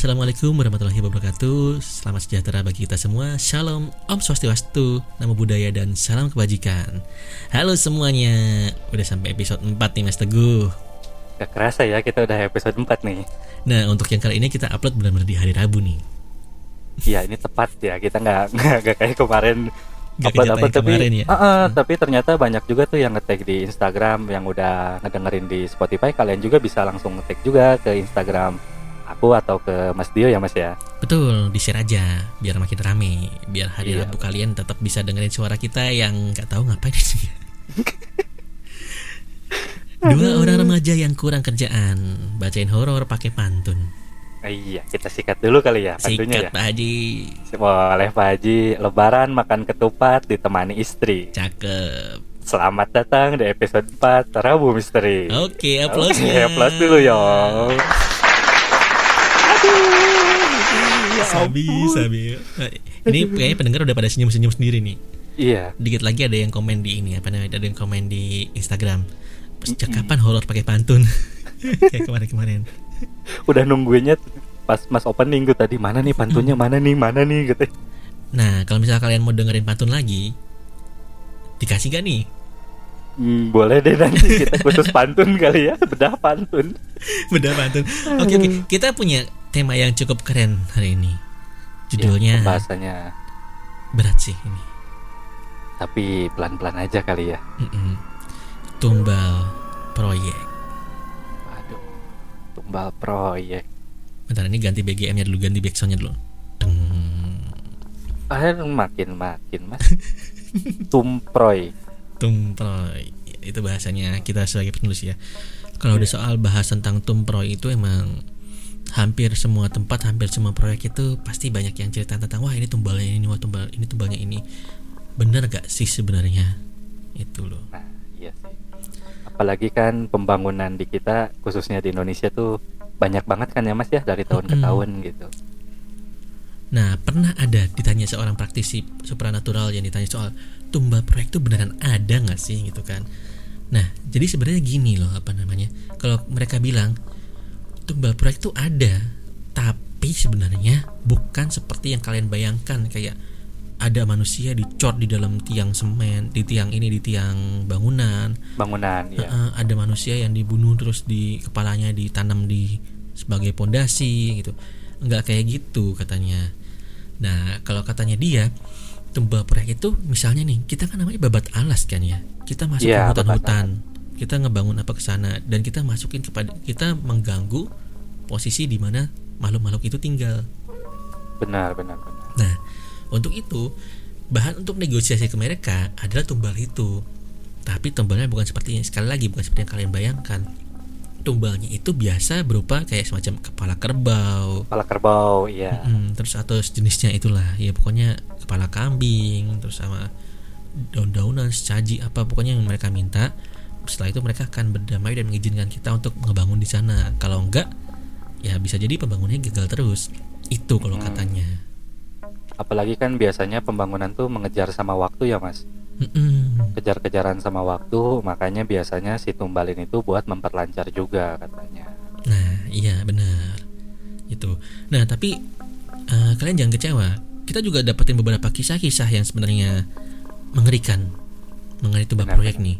Assalamualaikum warahmatullahi wabarakatuh. Selamat sejahtera bagi kita semua. Shalom, Om Swastiwastu Namo Buddhaya dan salam kebajikan. Halo semuanya. Udah sampai episode 4 nih Mas Teguh. Gak kerasa ya kita udah episode 4 nih. Nah untuk yang kali ini kita upload benar-benar di hari Rabu nih. Iya ini tepat ya. Kita nggak nggak kayak kemarin Gak upload upload tapi kemarin ya? Ah, ah, tapi ternyata banyak juga tuh yang nge-tag di Instagram yang udah ngedengerin di Spotify. Kalian juga bisa langsung nge-tag juga ke Instagram aku atau ke Mas Dio ya Mas ya? Betul, di-share aja Biar makin rame. Biar hari Iya. Rabu kalian tetap bisa dengerin suara kita Yang gak tahu ngapain di sini Dua orang remaja yang kurang kerjaan Bacain horor pakai pantun. Iya kita sikat dulu kali ya pantunya Sikat Pak Haji. Ya boleh Pak Haji. Lebaran makan ketupat ditemani istri. Cakep. Selamat datang di episode 4 Rabu Misteri. Oke, Oke, aplausnya. applause dulu yong Sabi, sabi. Ini kayaknya pendengar udah pada senyum-senyum sendiri nih. Iya Dikit lagi ada yang komen di ini apa namanya? Ada yang komen di Instagram. Sejak kapan horor pakai pantun? Kayak kemarin-kemarin. udah nungguinnya pas mas opening gue tadi mana nih pantunnya mana nih mana nih gitu Nah, kalau misalnya kalian mau dengerin pantun lagi, dikasih gak nih? Hmm, boleh deh nanti kita khusus pantun kali ya bedah pantun Beda pantun. Oke, oke. Kita punya tema yang cukup keren hari ini. Judulnya Ya, pembahasannya berat sih ini. tapi pelan-pelan aja kali ya Mm-mm. Tumbal proyek. aduh tumbal proyek Bentar ini ganti BGM-nya dulu, ganti backsound-nya dulu. Deng. ah makin makin mas tumproy Tumproy itu bahasanya kita sebagai penulis ya. Kalau udah soal bahas tentang tumproy itu emang hampir semua tempat, hampir semua proyek itu pasti banyak yang cerita tentang wah ini tumbalnya ini, wah tumbal ini tumbalnya ini. Bener gak sih sebenarnya? Itu loh. nah iya sih apalagi kan pembangunan di kita khususnya di Indonesia tuh banyak banget kan ya mas ya dari tahun ke Mm-mm. tahun gitu Nah, pernah ada ditanya seorang praktisi supranatural yang ditanya soal tumbal proyek itu beneran ada nggak sih gitu kan? Nah, jadi sebenarnya gini loh apa namanya? Kalau mereka bilang tumbal proyek itu ada, tapi sebenarnya bukan seperti yang kalian bayangkan. Kayak ada manusia dicor di dalam tiang semen, di tiang ini di tiang bangunan, bangunan ya Heeh, ada manusia yang dibunuh terus di kepalanya ditanam di sebagai pondasi gitu. Nggak kayak gitu katanya. Nah kalau katanya dia tumbal proyek itu misalnya nih kita kan namanya babat alas kan ya? Kita masuk Iya, ke hutan-hutan kita ngebangun apa ke sana dan kita masukin kepada kita mengganggu posisi di mana makhluk-makhluk itu tinggal benar benar benar Nah, untuk itu bahan untuk negosiasi ke mereka adalah tumbal itu. Tapi tumbalnya bukan seperti ini. Sekali lagi bukan seperti yang kalian bayangkan. Tumbalnya itu biasa berupa kayak semacam kepala kerbau, kepala kerbau iya Mm, terus atau jenisnya itulah. Ya pokoknya kepala kambing, terus sama daun-daunan, secaji apa pokoknya yang mereka minta. Setelah itu mereka akan berdamai dan mengizinkan kita untuk ngebangun di sana. Kalau enggak, ya bisa jadi pembangunannya gagal terus. Itu kalau Hmm. katanya. apalagi kan biasanya pembangunan tuh mengejar sama waktu ya mas Mm-mm. kejar-kejaran sama waktu makanya biasanya si tumbalin itu buat memperlancar juga katanya Nah, iya benar. Itu. Nah, tapi eh, kalian jangan kecewa. Kita juga dapetin beberapa kisah-kisah yang sebenarnya mengerikan mengenai tumbal proyek nih.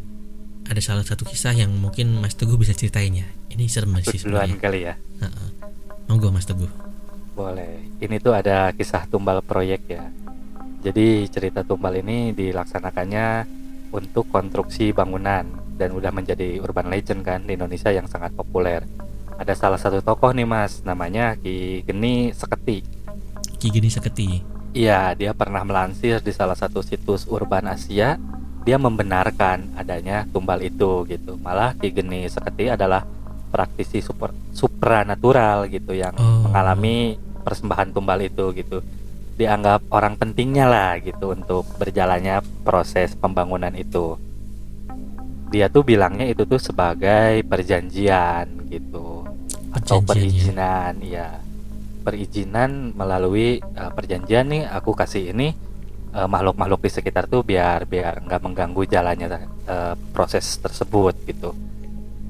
Ada salah satu kisah yang mungkin Mas Teguh bisa ceritain ya. Ini serem Aku sih sebenarnya. kali ya. Monggo Mas Teguh. boleh ini tuh ada kisah tumbal proyek ya jadi cerita tumbal ini dilaksanakannya untuk konstruksi bangunan dan udah menjadi urban legend kan di Indonesia yang sangat populer ada salah satu tokoh nih mas namanya Ki Geni Seketi Ki Geni Seketi. Iya, dia pernah melansir di salah satu situs urban Asia. Dia membenarkan adanya tumbal itu gitu. Malah Ki Geni Seketi adalah praktisi super, supranatural gitu yang Oh. mengalami persembahan tumbal itu gitu. Dianggap orang pentingnya lah gitu untuk berjalannya proses pembangunan itu. Dia tuh bilangnya itu tuh sebagai perjanjian gitu atau Perjanjian, ya. perizinan ya perizinan melalui uh, perjanjian nih aku kasih ini uh, makhluk-makhluk di sekitar tuh biar biar nggak mengganggu jalannya uh, proses tersebut gitu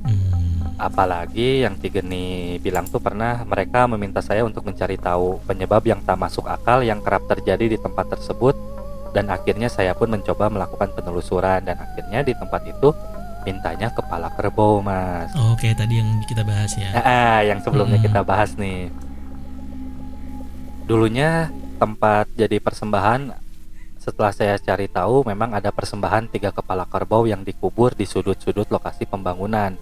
Hmm. Apalagi yang Tigeni bilang tuh pernah mereka meminta saya untuk mencari tahu penyebab yang tak masuk akal yang kerap terjadi di tempat tersebut dan akhirnya saya pun mencoba melakukan penelusuran dan akhirnya di tempat itu mintanya kepala kerbau mas. Oh, Oke tadi yang kita bahas ya. Ah, yang sebelumnya Hmm. kita bahas nih. Dulunya tempat jadi persembahan setelah saya cari tahu memang ada persembahan tiga kepala kerbau yang dikubur di sudut-sudut lokasi pembangunan.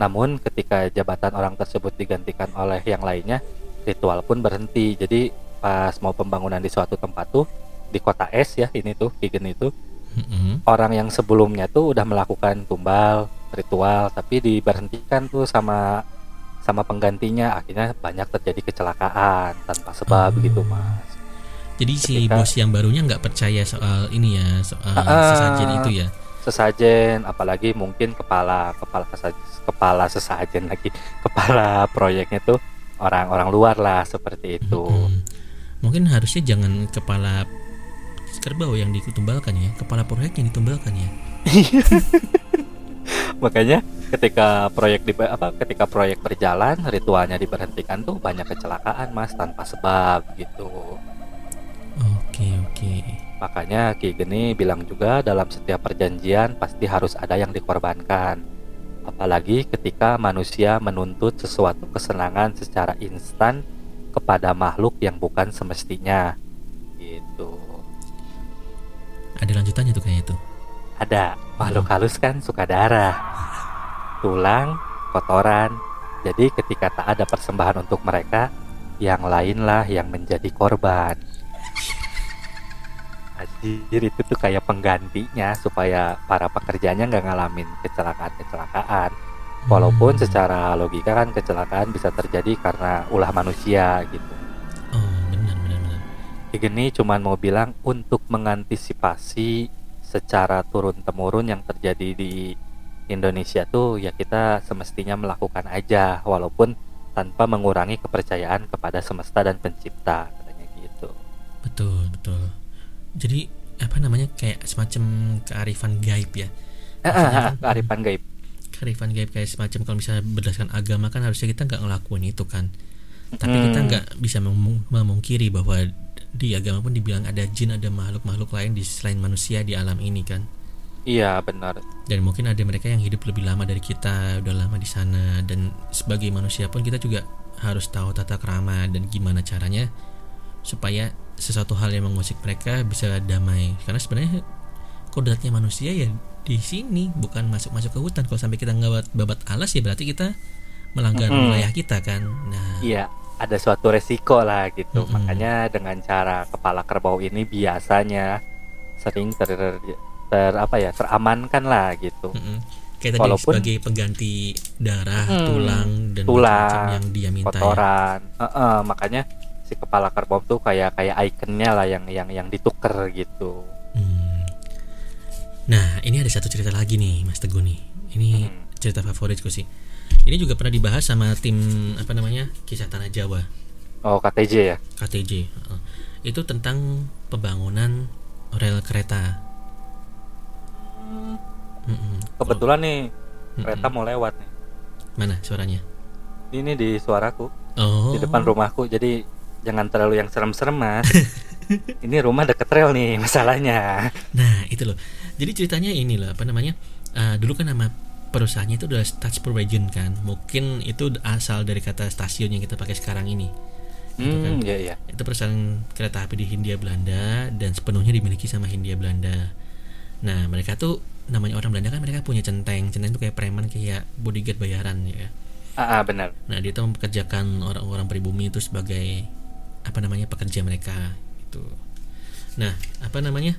Namun ketika jabatan orang tersebut digantikan oleh yang lainnya, ritual pun berhenti. Jadi pas mau pembangunan di suatu tempat tuh di kota es ya ini tuh Kigen itu Mm-mm. orang yang sebelumnya tuh udah melakukan tumbal ritual tapi diberhentikan tuh sama sama penggantinya akhirnya banyak terjadi kecelakaan tanpa sebab gitu mas Jadi si Ketika- bos yang barunya nggak percaya soal ini ya soal Ah. sesajen itu ya. sesajen apalagi mungkin kepala kepala kesaj- kepala sesajen lagi kepala proyeknya tuh orang-orang luar lah seperti itu Mm-mm. Mungkin harusnya jangan kepala kerbau yang ditumbalkan ya, kepala proyek yang ditumbalkan ya. makanya ketika proyek di apa ketika proyek berjalan ritualnya diberhentikan tuh banyak kecelakaan mas tanpa sebab gitu Oke oke. Makanya Ki Geni bilang juga dalam setiap perjanjian pasti harus ada yang dikorbankan. Apalagi ketika manusia menuntut sesuatu kesenangan secara instan kepada makhluk yang bukan semestinya. Gitu. Ada lanjutannya tuh kayak itu. Ada makhluk halus kan suka darah, tulang, kotoran. Jadi ketika tak ada persembahan untuk mereka, yang lainlah yang menjadi korban. Anjir itu tuh kayak penggantinya supaya para pekerjanya nggak ngalamin kecelakaan-kecelakaan. Walaupun Hmm. secara logika kan kecelakaan bisa terjadi karena ulah manusia gitu. Oh benar benar benar. Gini cuman mau bilang untuk mengantisipasi secara turun temurun yang terjadi di Indonesia tuh ya kita semestinya melakukan aja walaupun tanpa mengurangi kepercayaan kepada semesta dan pencipta katanya gitu. Betul betul. Jadi apa namanya kayak semacam kearifan gaib ya. Maksudnya kan- Kearifan gaib. kearifan gaib kayak semacam kalau misalnya berdasarkan agama kan harusnya kita nggak ngelakuin itu kan tapi kita Hmm. nggak bisa memung- memungkiri bahwa di agama pun dibilang ada jin ada makhluk-makhluk lain di selain manusia di alam ini kan Iya benar. dan mungkin ada mereka yang hidup lebih lama dari kita udah lama di sana dan sebagai manusia pun kita juga harus tahu tata krama dan gimana caranya supaya sesuatu hal yang mengusik mereka bisa damai karena sebenarnya kodratnya manusia ya di sini bukan masuk-masuk ke hutan kalau sampai kita nggak babat alas ya berarti kita melanggar Mm-mm. wilayah kita kan nah Iya, ada suatu resiko lah gitu. Mm-mm. Makanya dengan cara kepala kerbau ini biasanya sering ter, ter apa ya teramankan lah gitu. mm-mm. kayak tadi Walaupun- sebagai pengganti darah Hmm, tulang dan tulang, yang dia minta ya. Kotoran. Heeh, makanya si kepala kerbau tuh kayak kayak ikonnya lah yang yang yang dituker gitu. Hmm. Nah, ini ada satu cerita lagi nih, Mas Teguh nih. Ini Hmm. cerita favoritku sih. Ini juga pernah dibahas sama tim apa namanya? Kisah Tanah Jawa, Oh KTJ ya. KTJ. Itu tentang pembangunan rel kereta. Mm-mm. Kebetulan nih Mm-mm. kereta mau lewat nih. Mana suaranya? Ini di suaraku Oh. di depan rumahku. Jadi jangan terlalu yang serem-serem mas. ini rumah deket rel nih masalahnya. Nah, itu loh. Jadi ceritanya ini loh, apa namanya? eh, dulu kan nama perusahaannya itu adalah Touch Provision kan. Mungkin itu asal dari kata stasiun yang kita pakai sekarang ini. Gitu kan. Hmm, iya iya. itu perusahaan kereta api di Hindia Belanda dan sepenuhnya dimiliki sama Hindia Belanda. Nah mereka tuh namanya orang Belanda kan mereka punya centeng, centeng itu kayak preman kayak bodyguard bayaran ya. Ah, ah, benar. Nah dia tuh mempekerjakan orang-orang pribumi itu sebagai apa namanya pekerja mereka itu. Nah apa namanya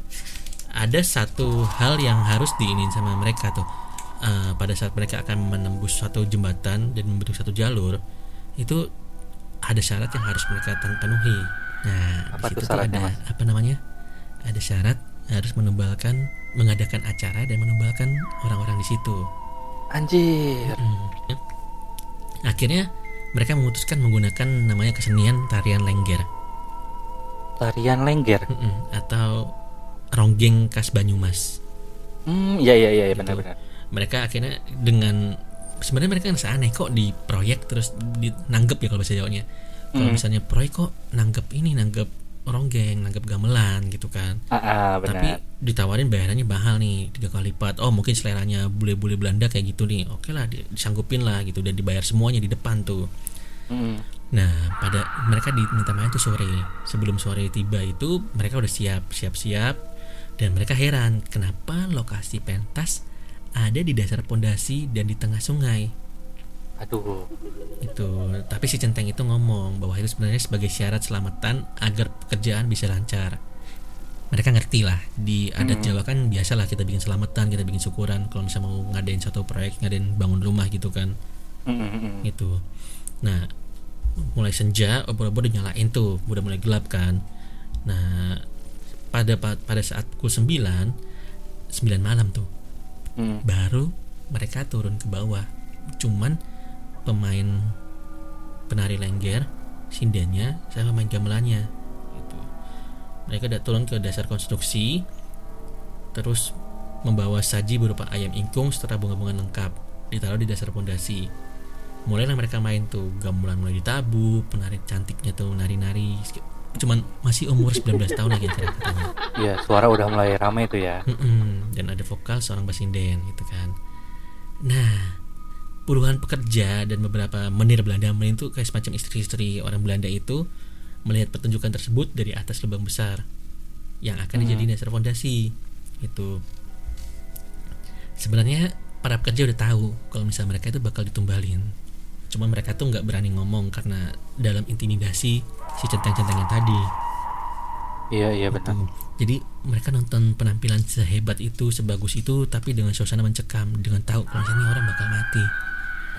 ada satu hal yang harus diinin sama mereka tuh Eh, pada saat mereka akan menembus satu jembatan dan membentuk satu jalur itu ada syarat yang harus mereka penuhi. Nah, Apa tuh syaratnya, ada Mas? apa namanya? Ada syarat harus menumbalkan mengadakan acara dan menumbalkan orang-orang di situ. Anjir. Mm. Akhirnya mereka memutuskan menggunakan namanya kesenian tarian lengger Tarian lengger. Mm-mm. atau ronggeng khas Banyumas. Hmm, iya iya iya Gitu. benar-benar. Mereka akhirnya dengan sebenarnya mereka ngerasa aneh kok di proyek terus di, nanggep ya kalau bahasa Jawanya kalau Hmm. misalnya proyek kok nanggep ini nanggep ronggeng nanggep gamelan gitu kan. Ah, tapi benar. ditawarin bayarannya mahal nih tiga kali lipat. Oh mungkin seleranya bule-bule Belanda kayak gitu nih. Oke lah di- disanggupin lah gitu dan dibayar semuanya di depan tuh. Mm. nah pada mereka diminta main tuh sore. Sebelum sore tiba itu mereka udah siap siap siap dan mereka heran kenapa lokasi pentas ada di dasar pondasi dan di tengah sungai Aduh. itu tapi si centeng itu ngomong bahwa itu sebenarnya sebagai syarat selamatan agar pekerjaan bisa lancar mereka ngerti lah di adat Hmm. Jawa kan biasalah kita bikin selamatan kita bikin syukuran kalau misalnya mau ngadain satu proyek ngadain bangun rumah gitu kan Mm, mm, mm. gitu nah mulai senja obor-obor udah nyalain tuh udah mulai gelap kan nah pada pada saat pukul 9 9 malam tuh Mm. baru mereka turun ke bawah cuman pemain penari lengger sindennya sama pemain gamelannya gitu. mereka udah turun ke dasar konstruksi terus membawa saji berupa ayam ingkung serta bunga-bunga lengkap ditaruh di dasar pondasi mulailah mereka main tuh gamelan mulai ditabuh penari cantiknya tuh nari-nari cuman masih umur 19 tahun lagi acara katanya Iya, suara udah mulai ramai tuh ya. Mm-mm, dan ada vokal seorang basinden gitu kan. Nah, puluhan pekerja dan beberapa menir Belanda menir itu kayak semacam istri-istri orang Belanda itu melihat pertunjukan tersebut dari atas lubang besar yang akan dijadiin dasar fondasi itu. Sebenarnya para pekerja udah tahu kalau misalnya mereka itu bakal ditumbalin. Cuma mereka tuh nggak berani ngomong karena dalam intimidasi si centeng-centeng yang tadi. Iya, iya benar. Tuh. Jadi mereka nonton penampilan sehebat itu, sebagus itu, tapi dengan suasana mencekam, dengan tahu kalau ini orang bakal mati.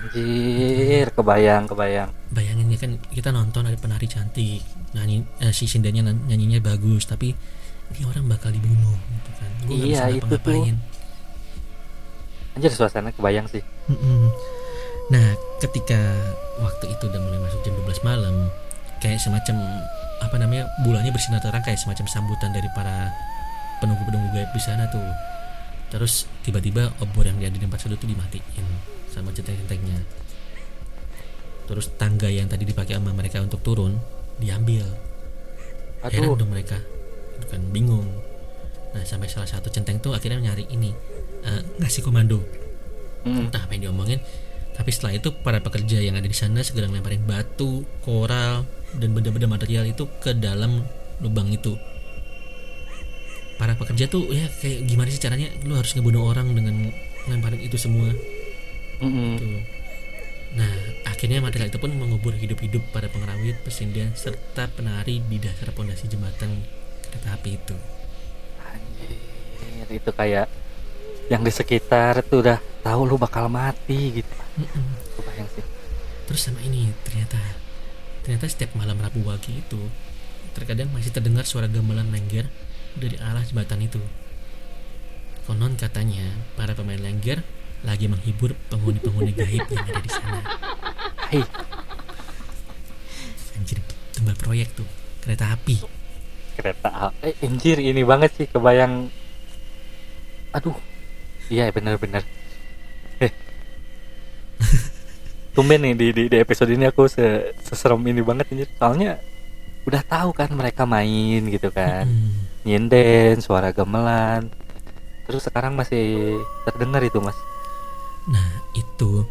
Anjir, kebayang, kebayang. Bayangin ya kan kita nonton ada penari cantik, nyanyi eh, si sindennya nan- nyanyinya bagus, tapi ini orang bakal dibunuh, gitu kan. Nggak Iya, bisa itu tuh. ngapa-ngapain. Anjir suasana kebayang sih. Mm-mm. Nah, ketika waktu itu udah mulai masuk jam 12 malam, kayak semacam apa namanya bulannya bersinar terang kayak semacam sambutan dari para penunggu-penunggu gaib di sana tuh. Terus tiba-tiba obor yang ada di tempat sudut tuh dimatiin sama centeng-centengnya. Terus tangga yang tadi dipakai sama mereka untuk turun diambil. Heran Aduh, dong mereka, itu kan bingung. Nah sampai salah satu centeng tuh akhirnya nyari ini eh, ngasih komando Mm. entah apa yang diomongin tapi setelah itu para pekerja yang ada di sana segera ngelemparin batu koral dan benda-benda material itu ke dalam lubang itu para pekerja tuh ya kayak gimana sih caranya lu harus ngebunuh orang dengan ngelemparin itu semua Mm-mm. tuh nah akhirnya material itu pun mengubur hidup-hidup para pengerawit pesinden serta penari di dasar pondasi jembatan kereta api itu Anjir, itu kayak yang di sekitar tuh udah tahu lu bakal mati gitu. Kebayang sih. Terus sama ini ternyata ternyata setiap malam Rabu Wage itu terkadang masih terdengar suara gamelan lengger dari arah jembatan itu. Konon katanya para pemain lengger lagi menghibur penghuni-penghuni gaib yang ada di sana. Hei, Anjir, tumbal proyek tuh kereta api. kereta a- eh anjir ini banget sih kebayang. Aduh. Iya bener-bener. Eh. Tumben nih di, di, di episode ini aku se seserem ini banget anjir. Soalnya udah tahu kan mereka main gitu kan. Mm. Nyinden, suara gamelan. Terus sekarang masih terdengar itu, Mas. Nah, itu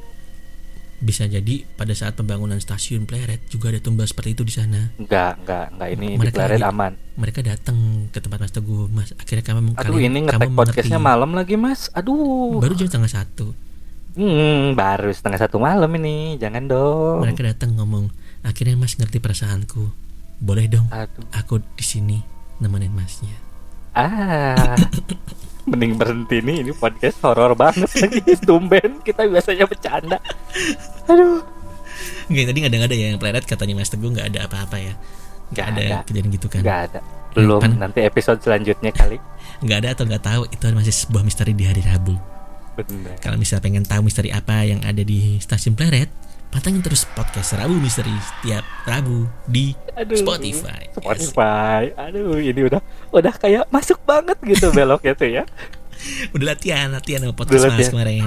bisa jadi pada saat pembangunan stasiun Pleret juga ada tumbal seperti itu di sana. Enggak, enggak, enggak ini di Mereka Claret lagi- aman. Mereka datang ke tempat Mas Teguh, Mas. Akhirnya kamu Aduh, kalian- ini ngetek podcastnya malam lagi, Mas. Aduh. Baru jam setengah satu. Hmm, baru setengah satu malam ini. Jangan dong. Mereka datang ngomong, akhirnya Mas ngerti perasaanku. Boleh dong, Aduh. aku di sini nemenin Masnya. Ah. Mending berhenti nih, ini podcast horor banget lagi. Tumben kita biasanya bercanda. Aduh. Nggak, tadi nggak ada nggak ada ya yang pleret katanya Mas Teguh nggak ada apa-apa ya. Nggak Nggak ada, ada. kejadian gitu kan. Enggak ada. Belum Pan- nanti episode selanjutnya kali. Nggak ada atau nggak tahu itu masih sebuah misteri di hari Rabu. Bener. Kalau misalnya pengen tahu misteri apa yang ada di stasiun pleret, pantengin terus podcast Rabu Misteri setiap Rabu di Aduh. Spotify. Spotify. Aduh, ini udah udah kayak masuk banget gitu beloknya tuh ya. Udah latihan, latihan sama podcast Udah Mas latihan. kemarin.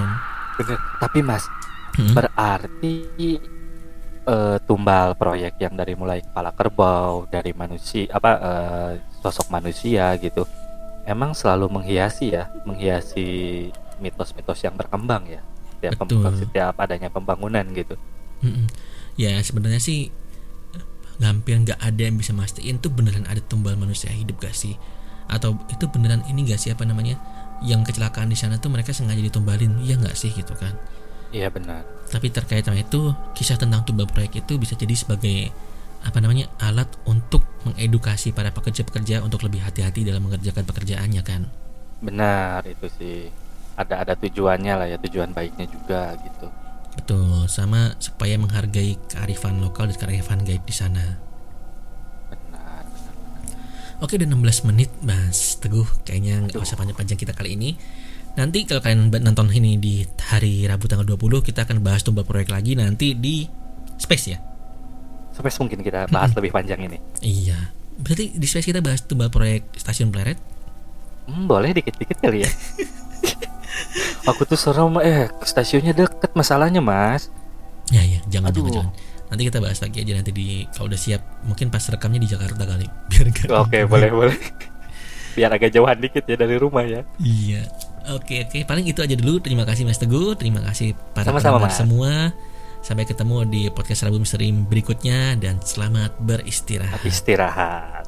Bener. Tapi Mas, Hmm. berarti eh, tumbal proyek yang dari mulai kepala kerbau, dari manusia apa eh, sosok manusia gitu, emang selalu menghiasi ya, menghiasi mitos-mitos yang berkembang ya. Setiap, Betul. setiap adanya pembangunan gitu. Mm-mm. Ya sebenarnya sih hampir nggak ada yang bisa mastiin tuh beneran ada tumbal manusia hidup gak sih? Atau itu beneran ini gak sih apa namanya? Yang kecelakaan di sana tuh mereka sengaja ditumbalin, iya nggak sih gitu kan? Iya benar. Tapi terkait sama itu, kisah tentang tumbal proyek itu bisa jadi sebagai apa namanya alat untuk mengedukasi para pekerja-pekerja untuk lebih hati-hati dalam mengerjakan pekerjaannya kan. Benar itu sih. Ada ada tujuannya lah ya, tujuan baiknya juga gitu. Betul, sama supaya menghargai kearifan lokal dan kearifan gaib di sana. Benar. benar. Oke udah 16 menit Mas Teguh Kayaknya nggak usah panjang-panjang kita kali ini Nanti kalau kalian nonton ini di hari Rabu tanggal 20 Kita akan bahas tumbal proyek lagi nanti di Space ya Sampai mungkin kita bahas lebih panjang ini. Iya Berarti di Space kita bahas tumbal proyek stasiun Pleret Hmm, boleh dikit-dikit kali ya. Aku tuh serem eh stasiunnya deket masalahnya mas. Ya ya jangan Aduh. jangan jangan Nanti kita bahas lagi aja nanti di Kalau udah siap Mungkin pas rekamnya di Jakarta kali Biar Oke boleh boleh. Biar agak jauhan dikit ya dari rumah ya. Iya Oke oke paling itu aja dulu Terima kasih Mas Teguh Terima kasih para Sama-sama, semua Sampai ketemu di podcast Rabu Misteri berikutnya Dan selamat beristirahat Istirahat.